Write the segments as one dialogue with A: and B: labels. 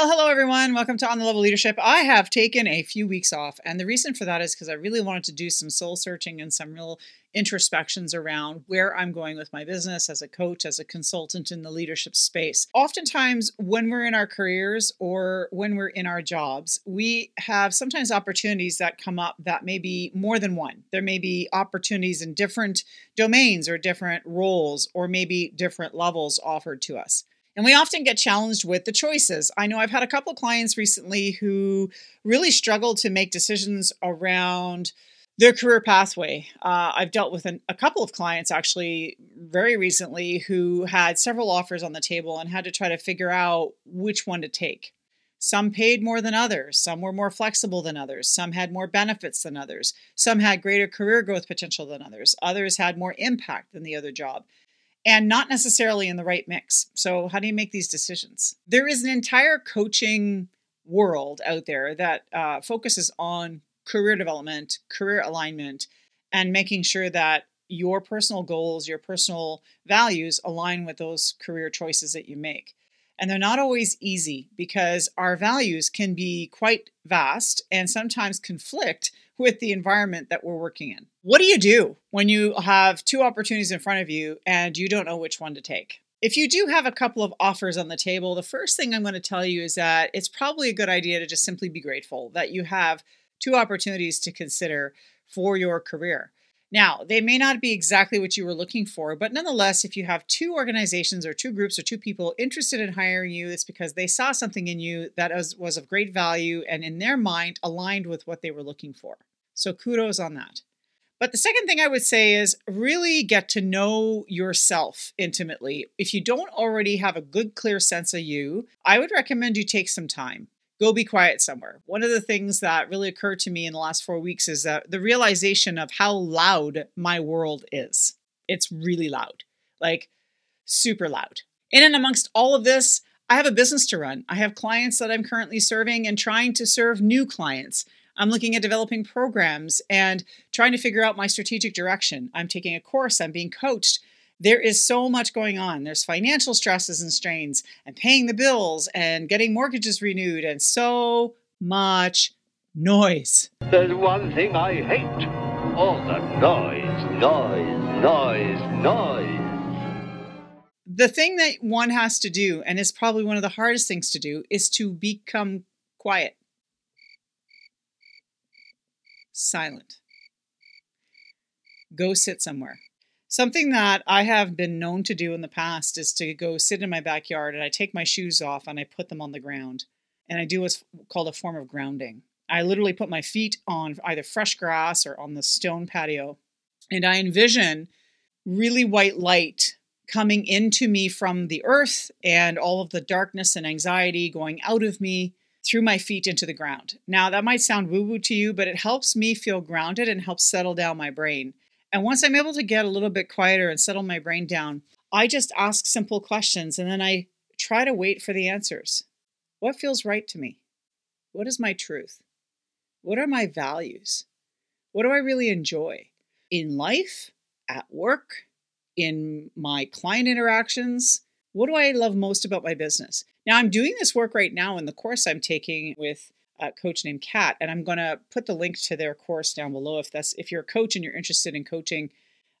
A: Well, hello everyone. Welcome to On the Level Leadership. I have taken a few weeks off, and the reason for that is because I really wanted to do some soul searching and some real introspections around where I'm going with my business as a coach, as a consultant in the leadership space. Oftentimes, when we're in our careers or when we're in our jobs, we have sometimes opportunities that come up that may be more than one. There may be opportunities in different domains or different roles or maybe different levels offered to us. And we often get challenged with the choices. I know I've had a couple of clients recently who really struggled to make decisions around their career pathway. Uh, I've dealt with an, a couple of clients actually very recently who had several offers on the table and had to try to figure out which one to take. Some paid more than others. Some were more flexible than others. Some had more benefits than others. Some had greater career growth potential than others. Others had more impact than the other job and not necessarily in the right mix. So, how do you make these decisions? There is an entire coaching world out there that uh, focuses on career development, career alignment, and making sure that your personal goals, your personal values align with those career choices that you make. And they're not always easy because our values can be quite vast and sometimes conflict with the environment that we're working in. What do you do when you have two opportunities in front of you and you don't know which one to take? If you do have a couple of offers on the table, the first thing I'm going to tell you is that it's probably a good idea to just simply be grateful that you have two opportunities to consider for your career. Now, they may not be exactly what you were looking for, but nonetheless, if you have two organizations or two groups or two people interested in hiring you, it's because they saw something in you that was, was of great value and in their mind aligned with what they were looking for. So kudos on that. But the second thing I would say is really get to know yourself intimately. If you don't already have a good, clear sense of you, I would recommend you take some time. Go be quiet somewhere. One of the things that really occurred to me in the last four weeks is that the realization of how loud my world is. It's really loud, like super loud. In and amongst all of this, I have a business to run. I have clients that I'm currently serving and trying to serve new clients. I'm looking at developing programs and trying to figure out my strategic direction. I'm taking a course, I'm being coached. There is so much going on. There's financial stresses and strains, and paying the bills, and getting mortgages renewed, and so much noise.
B: There's one thing I hate all the noise, noise, noise, noise.
A: The thing that one has to do, and is probably one of the hardest things to do, is to become quiet silent. Go sit somewhere. Something that I have been known to do in the past is to go sit in my backyard and I take my shoes off and I put them on the ground. And I do what's called a form of grounding. I literally put my feet on either fresh grass or on the stone patio. And I envision really white light coming into me from the earth and all of the darkness and anxiety going out of me through my feet into the ground. Now, that might sound woo woo to you, but it helps me feel grounded and helps settle down my brain. And once I'm able to get a little bit quieter and settle my brain down, I just ask simple questions and then I try to wait for the answers. What feels right to me? What is my truth? What are my values? What do I really enjoy in life, at work, in my client interactions? What do I love most about my business? Now, I'm doing this work right now in the course I'm taking with a coach named Kat, and I'm going to put the link to their course down below. If that's if you're a coach and you're interested in coaching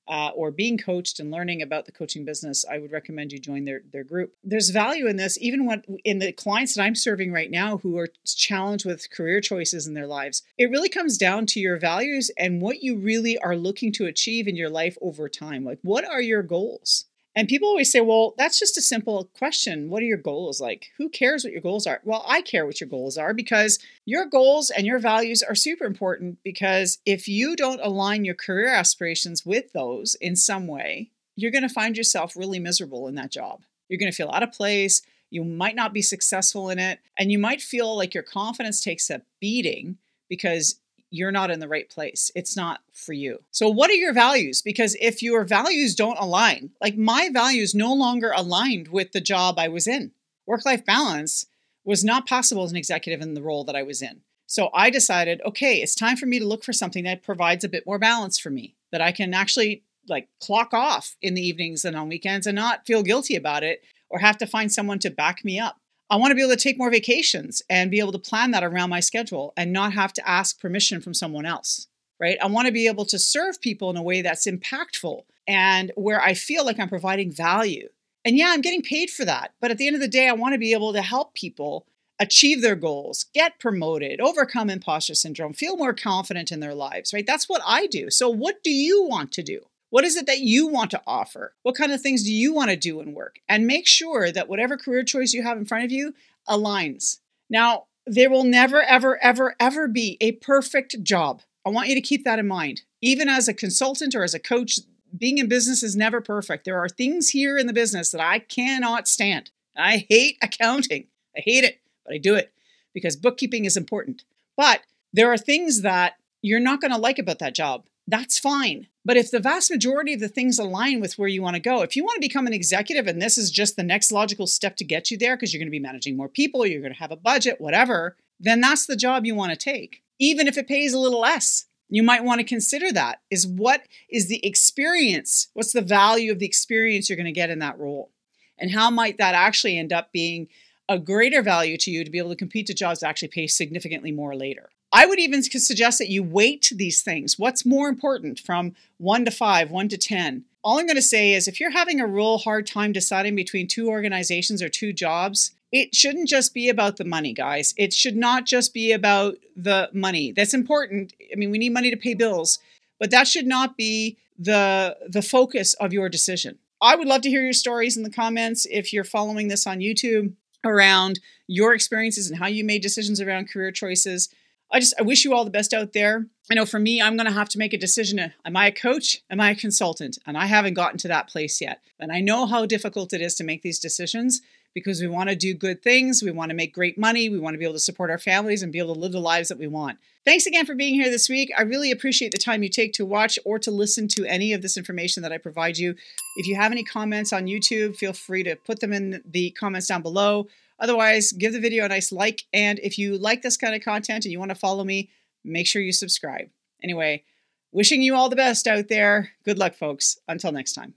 A: uh, or being coached and learning about the coaching business, I would recommend you join their their group. There's value in this, even when in the clients that I'm serving right now who are challenged with career choices in their lives. It really comes down to your values and what you really are looking to achieve in your life over time. Like, what are your goals? And people always say, well, that's just a simple question. What are your goals? Like, who cares what your goals are? Well, I care what your goals are because your goals and your values are super important. Because if you don't align your career aspirations with those in some way, you're going to find yourself really miserable in that job. You're going to feel out of place. You might not be successful in it. And you might feel like your confidence takes a beating because you're not in the right place. It's not for you. So, what are your values? Because if your values don't align, like my values no longer aligned with the job I was in, work life balance was not possible as an executive in the role that I was in. So, I decided, okay, it's time for me to look for something that provides a bit more balance for me, that I can actually like clock off in the evenings and on weekends and not feel guilty about it or have to find someone to back me up. I want to be able to take more vacations and be able to plan that around my schedule and not have to ask permission from someone else, right? I want to be able to serve people in a way that's impactful and where I feel like I'm providing value. And yeah, I'm getting paid for that. But at the end of the day, I want to be able to help people achieve their goals, get promoted, overcome imposter syndrome, feel more confident in their lives, right? That's what I do. So, what do you want to do? What is it that you want to offer? What kind of things do you want to do in work? And make sure that whatever career choice you have in front of you aligns. Now, there will never, ever, ever, ever be a perfect job. I want you to keep that in mind. Even as a consultant or as a coach, being in business is never perfect. There are things here in the business that I cannot stand. I hate accounting. I hate it, but I do it because bookkeeping is important. But there are things that you're not going to like about that job. That's fine. But if the vast majority of the things align with where you want to go, if you want to become an executive and this is just the next logical step to get you there because you're going to be managing more people, you're going to have a budget, whatever, then that's the job you want to take, even if it pays a little less. You might want to consider that is what is the experience? What's the value of the experience you're going to get in that role? And how might that actually end up being a greater value to you to be able to compete to jobs that actually pay significantly more later? I would even suggest that you weight these things. What's more important from one to five, one to 10? All I'm going to say is if you're having a real hard time deciding between two organizations or two jobs, it shouldn't just be about the money, guys. It should not just be about the money. That's important. I mean, we need money to pay bills, but that should not be the the focus of your decision. I would love to hear your stories in the comments if you're following this on YouTube around your experiences and how you made decisions around career choices. I just I wish you all the best out there. I know for me, I'm going to have to make a decision. Am I a coach? Am I a consultant? And I haven't gotten to that place yet. And I know how difficult it is to make these decisions because we want to do good things. We want to make great money. We want to be able to support our families and be able to live the lives that we want. Thanks again for being here this week. I really appreciate the time you take to watch or to listen to any of this information that I provide you. If you have any comments on YouTube, feel free to put them in the comments down below Otherwise, give the video a nice like. And if you like this kind of content and you want to follow me, make sure you subscribe. Anyway, wishing you all the best out there. Good luck, folks. Until next time.